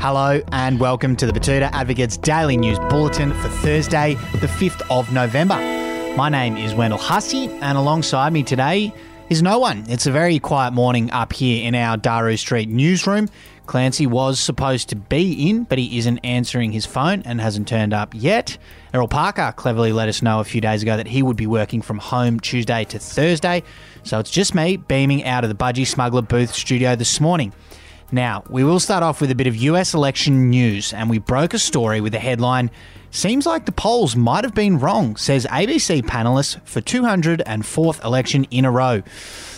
Hello and welcome to the Betoota Advocate's Daily News Bulletin for Thursday, the 5th of November. My name is Wendell Hussey, and alongside me today is no one. It's a very quiet morning up here in our Daru Street newsroom. Clancy was supposed to be in, but he isn't answering his phone and hasn't turned up yet. Errol Parker cleverly let us know a few days ago that he would be working from home Tuesday to Thursday, so it's just me beaming out of the Budgie Smuggler booth studio this morning. Now, we will start off with a bit of US election news, and we broke a story with the headline Seems like the polls might have been wrong, says ABC panelist for 204th election in a row.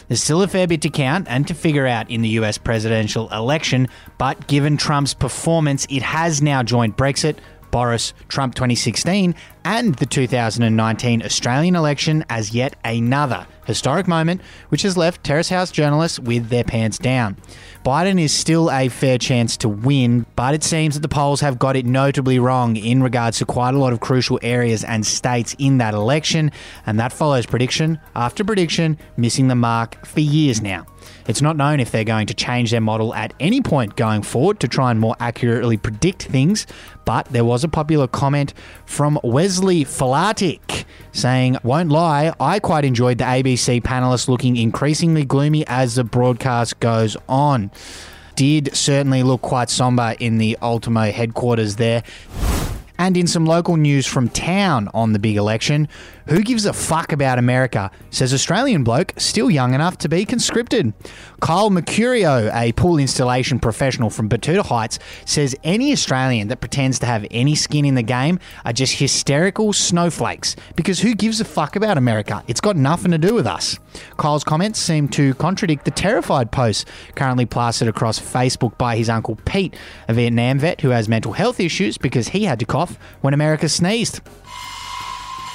There's still a fair bit to count and to figure out in the US presidential election, but given Trump's performance, it has now joined Brexit, Boris, Trump 2016, and the 2019 Australian election as yet another historic moment, which has left Terrace House journalists with their pants down. Biden is still a fair chance to win, but it seems that the polls have got it notably wrong in regards to quite a lot of crucial areas and states in that election, and that follows prediction after prediction, missing the mark for years now. It's not known if they're going to change their model at any point going forward to try and more accurately predict things, but there was a popular comment from Wesley Falatic saying, Won't lie, I quite enjoyed the ABC panelists looking increasingly gloomy as the broadcast goes on. Did certainly look quite somber in the Ultimo headquarters there. And in some local news from town on the big election, who gives a fuck about America? Says Australian bloke still young enough to be conscripted. Kyle Mercurio, a pool installation professional from Betoota Heights, says any Australian that pretends to have any skin in the game are just hysterical snowflakes because who gives a fuck about America? It's got nothing to do with us. Kyle's comments seem to contradict the terrified posts currently plastered across Facebook by his uncle Pete, a Vietnam vet who has mental health issues because he had to cough when America sneezed.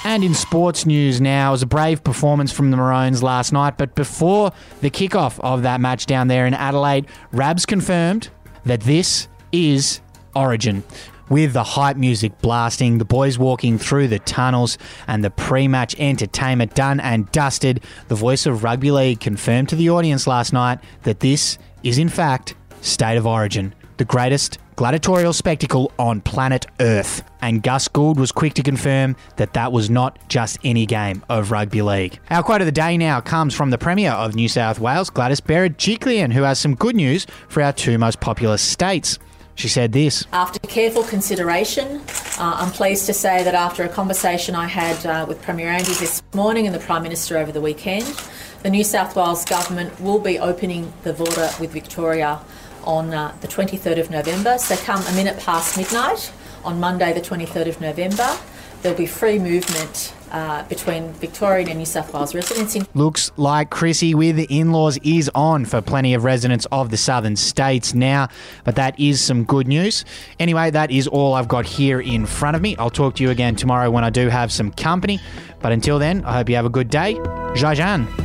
And in sports news now, it was a brave performance from the Maroons last night. But before the kickoff of that match down there in Adelaide, Rabs confirmed that this is Origin. With the hype music blasting, the boys walking through the tunnels, and the pre match entertainment done and dusted, the voice of Rugby League confirmed to the audience last night that this is, in fact, State of Origin, the greatest gladiatorial spectacle on planet Earth. And Gus Gould was quick to confirm that that was not just any game of rugby league. Our quote of the day now comes from the Premier of New South Wales, Gladys Berejiklian, who has some good news for our two most populous states. She said this After careful consideration, uh, I'm pleased to say that after a conversation I had uh, with Premier Andrews this morning and the Prime Minister over the weekend, the New South Wales Government will be opening the border with Victoria on uh, the 23rd of November. So, come a minute past midnight on Monday, the 23rd of November, there'll be free movement uh, between Victorian and New South Wales residents. In- Looks like Chrissy with the in laws is on for plenty of residents of the southern states now, but that is some good news. Anyway, that is all I've got here in front of me. I'll talk to you again tomorrow when I do have some company. But until then, I hope you have a good day. Jajan.